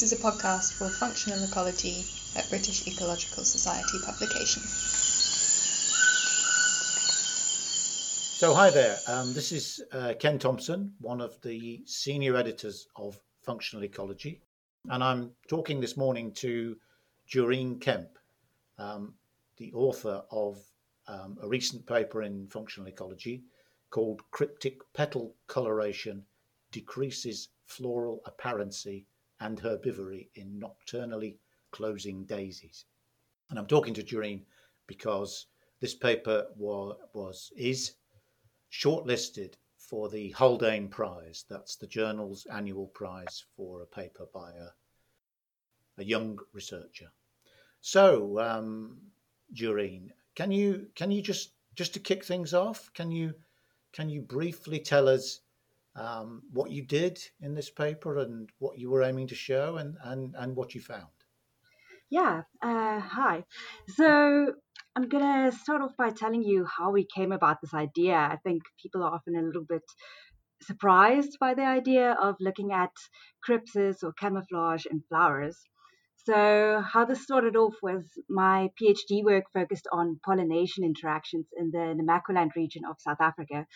This is a podcast for functional ecology at British Ecological Society publication. So, hi there. Um, this is uh, Ken Thompson, one of the senior editors of Functional Ecology, and I'm talking this morning to Jurene Kemp, um, the author of um, a recent paper in Functional Ecology called Cryptic Petal Coloration Decreases Floral Apparency and herbivory in nocturnally closing daisies. And I'm talking to Jurene because this paper was, was is shortlisted for the Haldane Prize. That's the journal's annual prize for a paper by a, a young researcher. So, um, can you can you just just to kick things off? Can you can you briefly tell us um, what you did in this paper and what you were aiming to show and, and, and what you found. Yeah, uh, hi. So I'm going to start off by telling you how we came about this idea. I think people are often a little bit surprised by the idea of looking at crypsis or camouflage in flowers. So, how this started off was my PhD work focused on pollination interactions in the Namaqualand region of South Africa.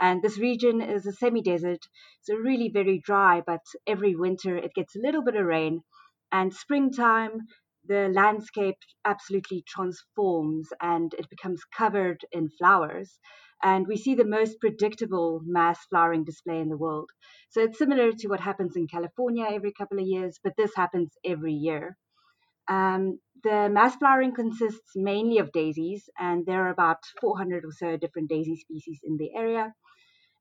And this region is a semi desert, so really very dry, but every winter it gets a little bit of rain. And springtime, the landscape absolutely transforms and it becomes covered in flowers. And we see the most predictable mass flowering display in the world. So it's similar to what happens in California every couple of years, but this happens every year. Um, the mass flowering consists mainly of daisies, and there are about 400 or so different daisy species in the area.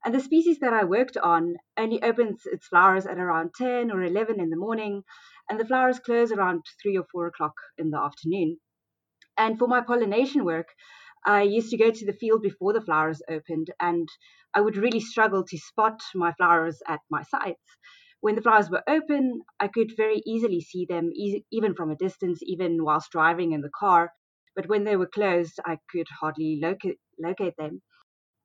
And the species that I worked on only opens its flowers at around 10 or 11 in the morning, and the flowers close around 3 or 4 o'clock in the afternoon. And for my pollination work, I used to go to the field before the flowers opened, and I would really struggle to spot my flowers at my sites. When the flowers were open, I could very easily see them, e- even from a distance, even whilst driving in the car. But when they were closed, I could hardly locate, locate them.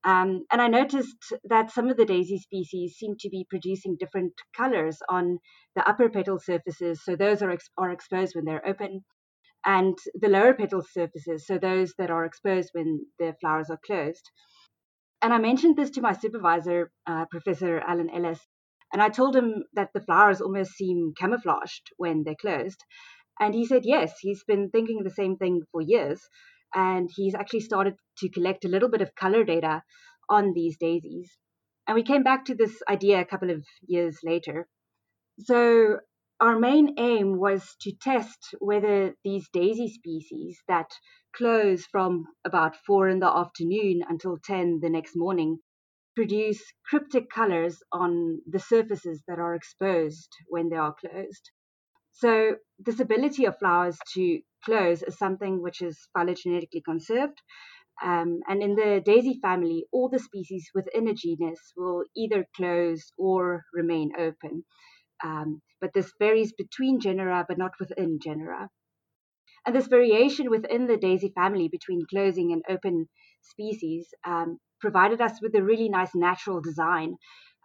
Um, and I noticed that some of the daisy species seem to be producing different colors on the upper petal surfaces. So those are, ex- are exposed when they're open, and the lower petal surfaces, so those that are exposed when the flowers are closed. And I mentioned this to my supervisor, uh, Professor Allan Ellis, and I told him that the flowers almost seem camouflaged when they're closed. And he said, yes, he's been thinking the same thing for years and he's actually started to collect a little bit of color data on these daisies. And we came back to this idea a couple of years later. So, our main aim was to test whether these daisy species that close from about 4 in the afternoon until 10 the next morning produce cryptic colors on the surfaces that are exposed when they are closed. So, this ability of flowers to close is something which is phylogenetically conserved. Um, and in the daisy family, all the species within a genus will either close or remain open. Um, but this varies between genera, but not within genera. And this variation within the daisy family between closing and open species um, provided us with a really nice natural design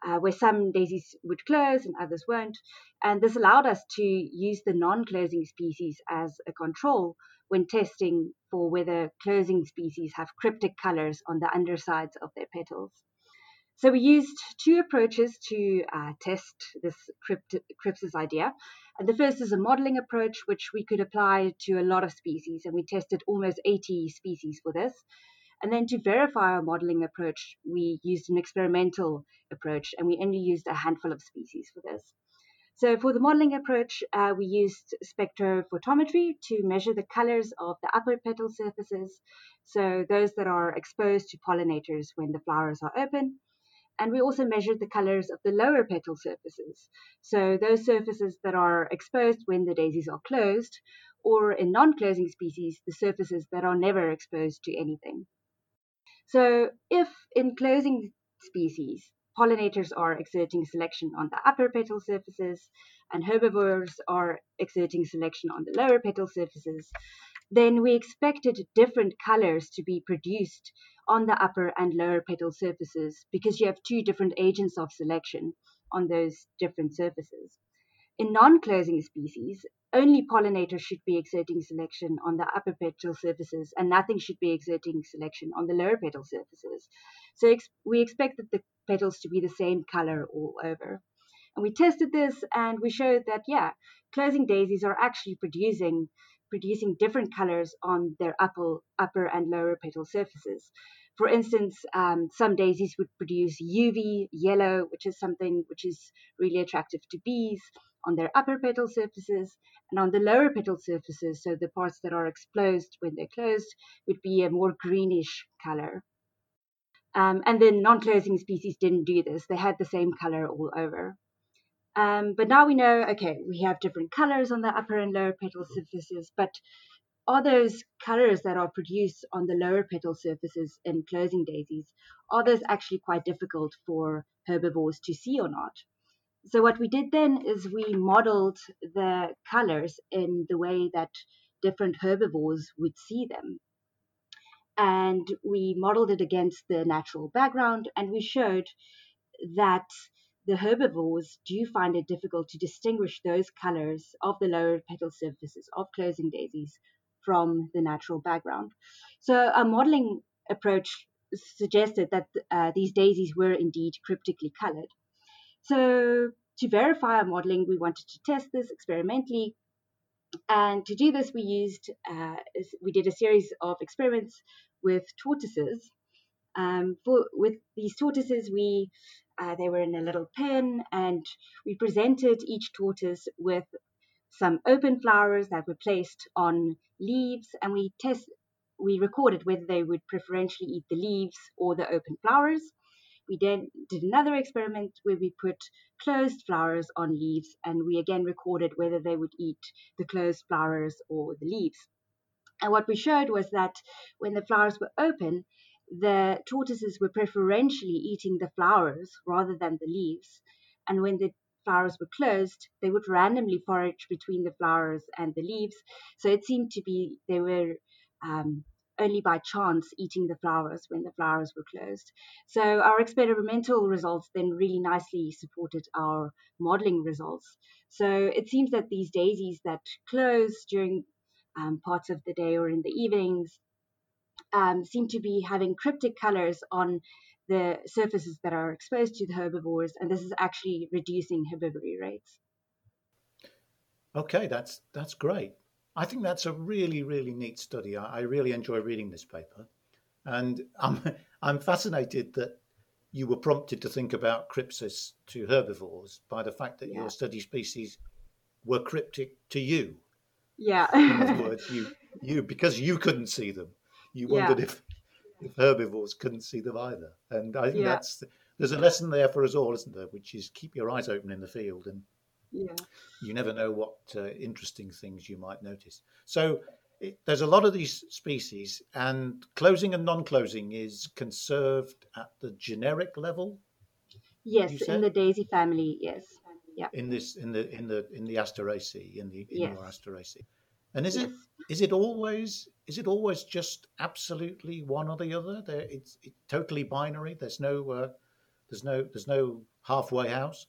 uh, where some daisies would close and others won't. And this allowed us to use the non closing species as a control when testing for whether closing species have cryptic colors on the undersides of their petals. So we used two approaches to uh, test this crypt- crypsis idea. And the first is a modeling approach, which we could apply to a lot of species, and we tested almost 80 species for this. And then to verify our modeling approach, we used an experimental approach and we only used a handful of species for this. So for the modeling approach, uh, we used spectrophotometry to measure the colors of the upper petal surfaces, so those that are exposed to pollinators when the flowers are open. And we also measured the colors of the lower petal surfaces, so those surfaces that are exposed when the daisies are closed, or in non-closing species, the surfaces that are never exposed to anything. So if in closing species, pollinators are exerting selection on the upper petal surfaces and herbivores are exerting selection on the lower petal surfaces, then we expected different colors to be produced on the upper and lower petal surfaces because you have two different agents of selection on those different surfaces. In non-closing species, only pollinators should be exerting selection on the upper petal surfaces and nothing should be exerting selection on the lower petal surfaces. So ex- we expect that the petals to be the same color all over. And we tested this and we showed that, yeah, closing daisies are actually producing producing different colors on their upper, upper and lower petal surfaces. For instance, um, some daisies would produce UV yellow, which is something which is really attractive to bees on their upper petal surfaces, and on the lower petal surfaces, so the parts that are exposed when they're closed, would be a more greenish color. Um, and the non-closing species didn't do this; they had the same color all over. Um, but now we know, okay, we have different colors on the upper and lower petal surfaces, but are those colors that are produced on the lower petal surfaces in closing daisies, are those actually quite difficult for herbivores to see or not? So what we did then is we modeled the colors in the way that different herbivores would see them. And we modeled it against the natural background, and we showed that the herbivores do find it difficult to distinguish those colors of the lower petal surfaces of closing daisies from the natural background. So our modeling approach suggested that uh, these daisies were indeed cryptically colored. So to verify our modeling, we wanted to test this experimentally. And to do this, we used uh, we did a series of experiments with tortoises. Um, for, with these tortoises, we uh, they were in a little pen, and we presented each tortoise with some open flowers that were placed on leaves, and we test we recorded whether they would preferentially eat the leaves or the open flowers. We then did another experiment where we put closed flowers on leaves, and we again recorded whether they would eat the closed flowers or the leaves. And what we showed was that when the flowers were open, the tortoises were preferentially eating the flowers rather than the leaves. And when the flowers were closed, they would randomly forage between the flowers and the leaves. So it seemed to be they were um, only by chance eating the flowers when the flowers were closed. So our experimental results then really nicely supported our modeling results. So it seems that these daisies that close during um, parts of the day or in the evenings um, seem to be having cryptic colors on the surfaces that are exposed to the herbivores, and this is actually reducing herbivory rates. Okay, that's that's great. I think that's a really really neat study. I, I really enjoy reading this paper, and I'm I'm fascinated that you were prompted to think about crypsis to herbivores by the fact that yeah. your study species were cryptic to you. Yeah. In other words, you you because you couldn't see them you wondered yeah. if if herbivores couldn't see them either. And I think yeah. that's there's a lesson there for us all, isn't there? Which is keep your eyes open in the field, and yeah. you never know what uh, interesting things you might notice. So it, there's a lot of these species, and closing and non-closing is conserved at the generic level. Yes, in the daisy family. Yes. Yeah. In this, in the in the in the Asteraceae, in the in yes. Asteraceae. And is it is it always is it always just absolutely one or the other? There, it's, it's totally binary. There's no uh, there's no there's no halfway house.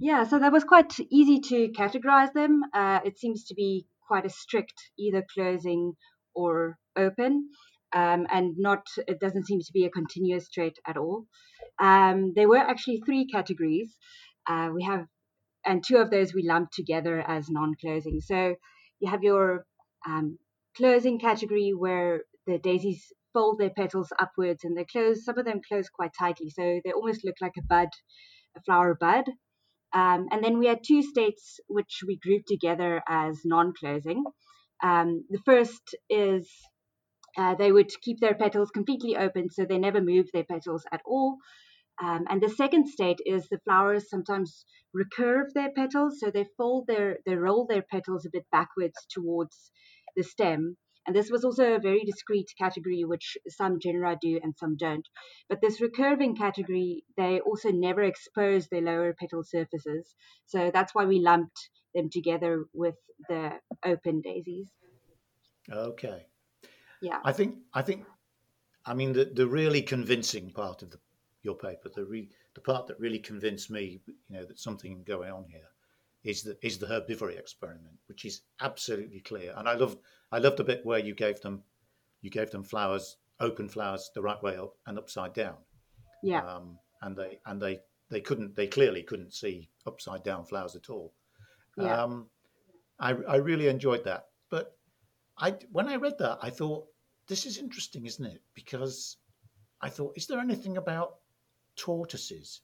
Yeah, so that was quite easy to categorize them. Uh, it seems to be quite a strict either closing or open, um, and not it doesn't seem to be a continuous trait at all. Um, there were actually three categories. Uh, we have, and two of those we lumped together as non-closing. So you have your um, closing category where the daisies fold their petals upwards and they close, some of them close quite tightly. So they almost look like a bud, a flower bud. Um, and then we had two states which we grouped together as non closing. Um, the first is uh, they would keep their petals completely open, so they never move their petals at all. Um, and the second state is the flowers sometimes recurve their petals, so they fold their, they roll their petals a bit backwards towards the stem. And this was also a very discrete category, which some genera do and some don't. But this recurving category, they also never expose their lower petal surfaces. So that's why we lumped them together with the open daisies. Okay. Yeah. I think I think I mean the, the really convincing part of the your paper, the re, the part that really convinced me, you know, that something going on here, is the is the herbivory experiment, which is absolutely clear. And I love I love the bit where you gave them you gave them flowers, open flowers, the right way up and upside down. Yeah. Um, and they and they they couldn't they clearly couldn't see upside down flowers at all. Yeah. Um, I I really enjoyed that. But I when I read that, I thought this is interesting, isn't it? Because I thought, is there anything about tortoises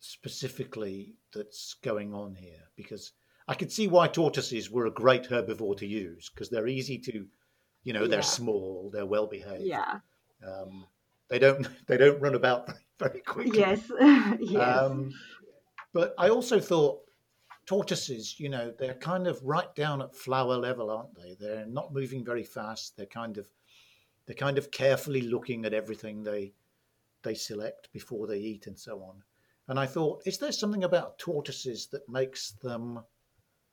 specifically that's going on here? Because I could see why tortoises were a great herbivore to use because they're easy to, you know, they're small, they're well behaved. Yeah. Um, they don't they don't run about very, very quickly. Yes. yes. Um, but I also thought tortoises, you know, they're kind of right down at flower level, aren't they? They're not moving very fast. They're kind of they're kind of carefully looking at everything they they select before they eat and so on. And I thought, is there something about tortoises that makes them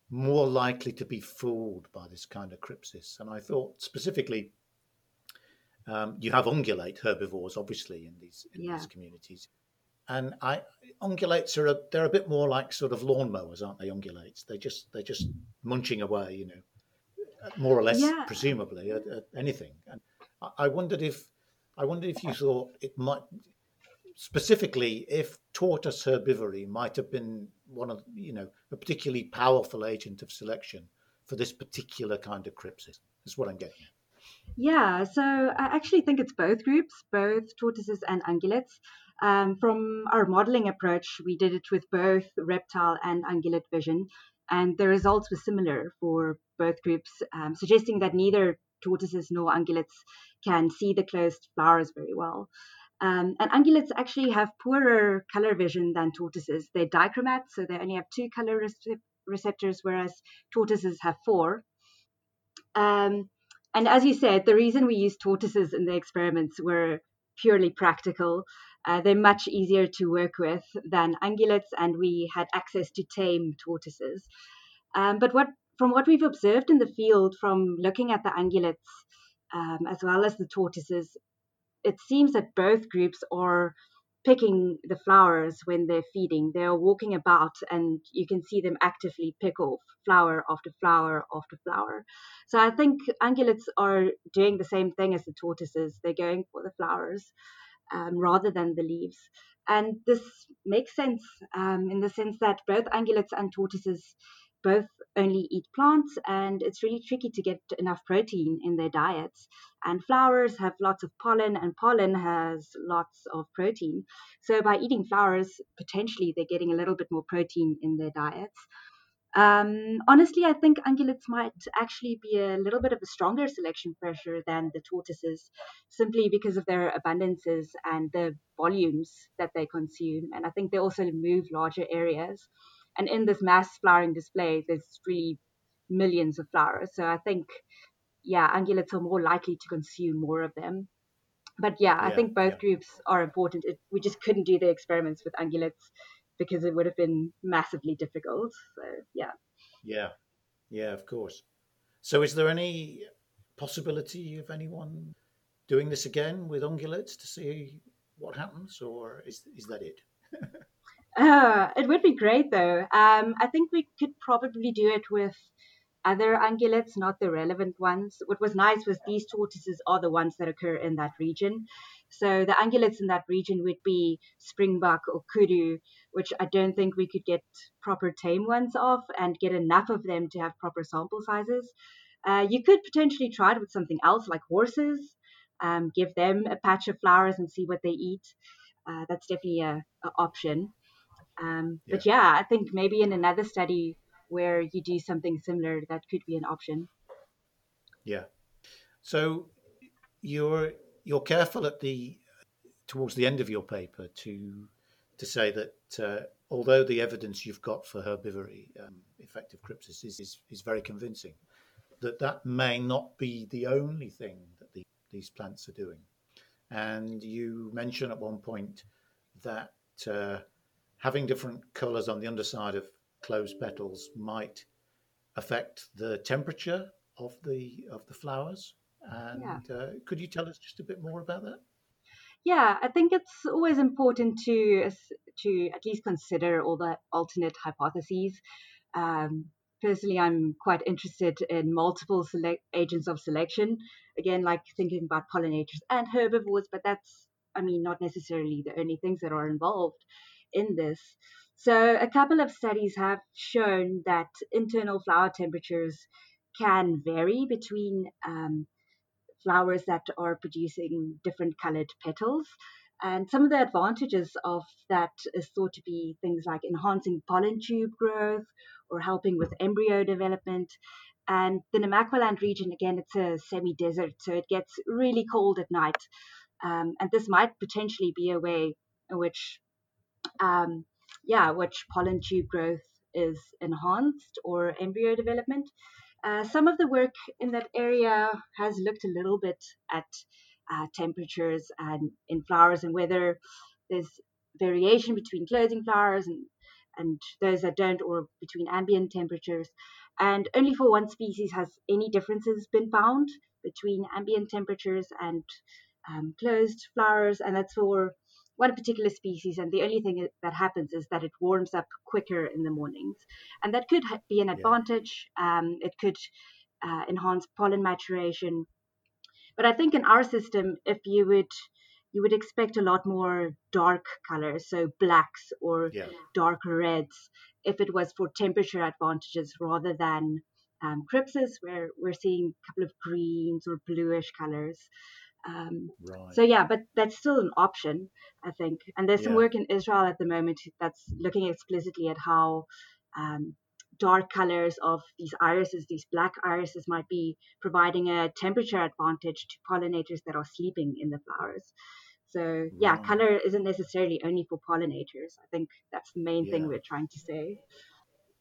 more likely to be fooled by this kind of crypsis? And I thought specifically, um, you have ungulate herbivores, obviously, in these in Yeah. these communities, and I ungulates are a, they're a bit more like sort of lawnmowers, aren't they? Ungulates, they just they're just munching away, you know, more or less, Yeah. presumably at, at anything. And I, I wondered if I wondered if you thought it might specifically if tortoise herbivory might have been one of you know a particularly powerful agent of selection for this particular kind of crypsis. Is what I'm getting at. Yeah, so I actually think it's both groups, both tortoises and ungulates. Um, from our modeling approach, we did it with both reptile and ungulate vision, and the results were similar for both groups, um, suggesting that neither tortoises nor ungulates can see the closed flowers very well. Um, and ungulates actually have poorer color vision than tortoises. They're dichromats, so they only have two color recep- receptors, whereas tortoises have four. Um, and as you said, the reason we used tortoises in the experiments were purely practical. Uh, they're much easier to work with than ungulates, and we had access to tame tortoises. Um, but what, from what we've observed in the field, from looking at the ungulates um, as well as the tortoises, it seems that both groups are picking the flowers when they're feeding. They're walking about, and you can see them actively pick off flower after flower after flower. So I think ungulates are doing the same thing as the tortoises. They're going for the flowers um, rather than the leaves. And this makes sense um, in the sense that both ungulates and tortoises both only eat plants, and it's really tricky to get enough protein in their diets. And flowers have lots of pollen, and pollen has lots of protein. So by eating flowers, potentially they're getting a little bit more protein in their diets. Um, honestly, I think ungulates might actually be a little bit of a stronger selection pressure than the tortoises, simply because of their abundances and the volumes that they consume. And I think they also move larger areas. And in this mass flowering display, there's really millions of flowers. So I think, yeah, ungulates are more likely to consume more of them. But yeah, I think both yeah. groups are important. It, we just couldn't do the experiments with ungulates because it would have been massively difficult. So yeah. Yeah, yeah, of course. So, is there any possibility of anyone doing this again with ungulates to see what happens, or is is that it? Uh, it would be great though. Um, I think we could probably do it with other ungulates, not the relevant ones. What was nice was these tortoises are the ones that occur in that region. So the ungulates in that region would be springbok or kudu, which I don't think we could get proper tame ones of and get enough of them to have proper sample sizes. Uh, you could potentially try it with something else like horses. Um, give them a patch of flowers and see what they eat. Uh, that's definitely a, a option. Um, But yeah, I think maybe in another study where you do something similar, that could be an option. Yeah. So you're you're careful at the towards the end of your paper to to say that uh, although the evidence you've got for herbivory, um, effective crypsis, is, is is very convincing, that that may not be the only thing that the, these plants are doing. And you mention at one point that uh, having different colours on the underside of closed petals might affect the temperature of the of the flowers. And Yeah. uh, could you tell us just a bit more about that? Yeah, I think it's always important to to at least consider all the alternate hypotheses. Um, personally, I'm quite interested in multiple select agents of selection. Again, like thinking about pollinators and herbivores, but that's, I mean, not necessarily the only things that are involved in this. So, a couple of studies have shown that internal flower temperatures can vary between um, flowers that are producing different colored petals. And some of the advantages of that is thought to be things like enhancing pollen tube growth or helping with embryo development. And the Namaqualand region, again, it's a semi desert, so it gets really cold at night. Um, and this might potentially be a way in which, um, yeah, which pollen tube growth is enhanced or embryo development. Uh, some of the work in that area has looked a little bit at uh, temperatures and in flowers and whether there's variation between closing flowers and, and those that don't, or between ambient temperatures. And only for one species has any differences been found between ambient temperatures and um, closed flowers, and that's for one particular species. And the only thing that happens is that it warms up quicker in the mornings, and that could be an advantage. Yeah. Um, it could uh, enhance pollen maturation but I think in our system, if you would you would expect a lot more dark colors, so blacks or yeah. darker reds, if it was for temperature advantages rather than um, crypsis, where we're seeing a couple of greens or bluish colors. Um, right. So yeah, but that's still an option, I think. And there's some work in Israel at the moment that's looking explicitly at how um, dark colors of these irises, these black irises, might be providing a temperature advantage to pollinators that are sleeping in the flowers. So, yeah, wow. color isn't necessarily only for pollinators. I think that's the main yeah. thing we're trying to say.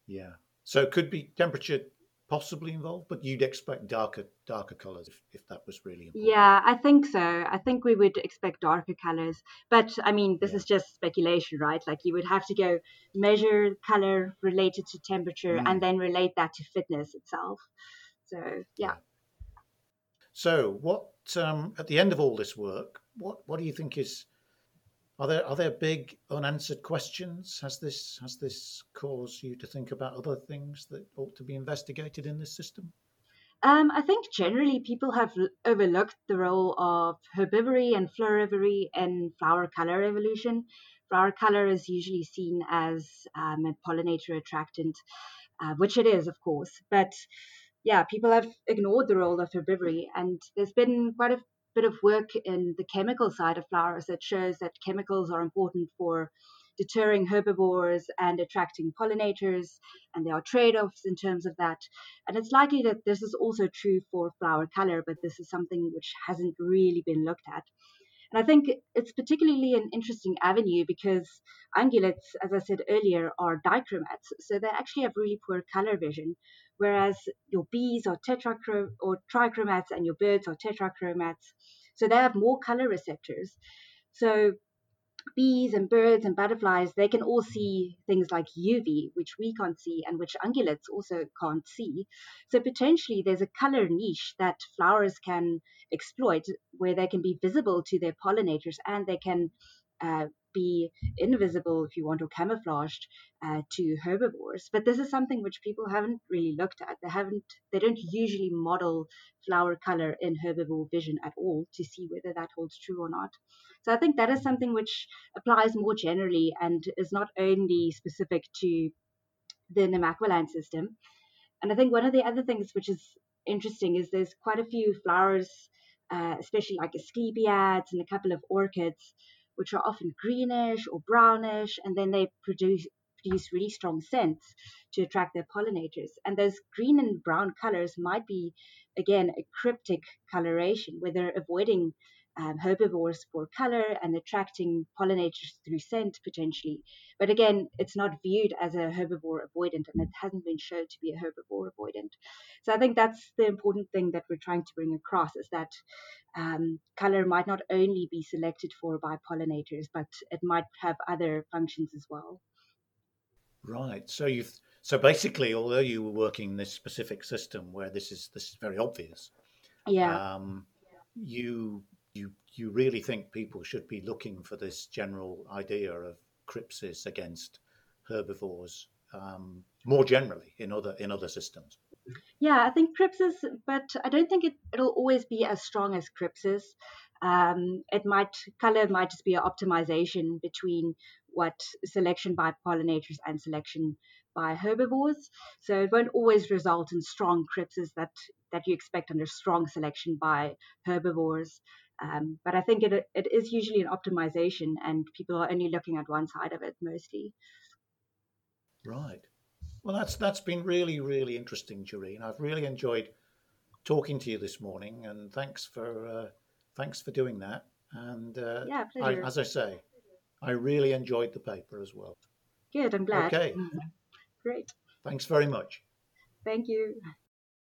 Yeah. So, it could be temperature possibly involved, but you'd expect darker darker colors if, if that was really important. Yeah, I think so. I think we would expect darker colors, but I mean, this yeah. is just speculation, right? Like you would have to go measure color related to temperature mm. and then relate that to fitness itself. So yeah. So what um, at the end of all this work, what what do you think is are there are there big unanswered questions? Has this has this caused you to think about other things that ought to be investigated in this system? Um, I think generally people have overlooked the role of herbivory and florivory in flower color evolution. Flower color is usually seen as um, a pollinator attractant, uh, which it is, of course. But yeah, people have ignored the role of herbivory, and there's been quite a bit of work in the chemical side of flowers that shows that chemicals are important for deterring herbivores and attracting pollinators, and there are trade offs in terms of that. And it's likely that this is also true for flower color, but this is something which hasn't really been looked at. And I think it's particularly an interesting avenue because ungulates, as I said earlier, are dichromats, so they actually have really poor color vision, whereas your bees are tetrachrom or trichromats and your birds are tetrachromats. So they have more color receptors. So bees and birds and butterflies, they can all see things like UV, which we can't see and which ungulates also can't see. So potentially there's a color niche that flowers can exploit where they can be visible to their pollinators and they can uh, be invisible, if you want, or camouflaged uh, to herbivores. But this is something which people haven't really looked at. They haven't, they don't usually model flower color in herbivore vision at all to see whether that holds true or not. So I think that is something which applies more generally and is not only specific to the Namaqualand system. And I think one of the other things which is interesting is there's quite a few flowers, uh, especially like asclepiads and a couple of orchids, which are often greenish or brownish, and then they produce produce really strong scents to attract their pollinators. And those green and brown colors might be, again, a cryptic coloration, where they're avoiding um, herbivores for color and attracting pollinators through scent potentially. But again, it's not viewed as a herbivore avoidant and it hasn't been shown to be a herbivore avoidant. So I think that's the important thing that we're trying to bring across is that um, color might not only be selected for by pollinators, but it might have other functions as well. Right. So you've so basically, although you were working in this specific system where this is this is very obvious, yeah, um, you you you really think people should be looking for this general idea of crypsis against herbivores um, more generally in other in other systems. Yeah, I think crypsis, but I don't think it, it'll always be as strong as crypsis. Um, it might color might just be an optimization between what selection by pollinators and selection by herbivores. So it won't always result in strong crypses that that you expect under strong selection by herbivores. Um, but I think it it is usually an optimization, and people are only looking at one side of it mostly. Right. Well, that's that's been really really interesting, Jurene. I've really enjoyed talking to you this morning, and thanks for uh, thanks for doing that. And uh, yeah, I, as I say, I really enjoyed the paper as well. Good. I'm glad. Okay. Great. Thanks very much. Thank you.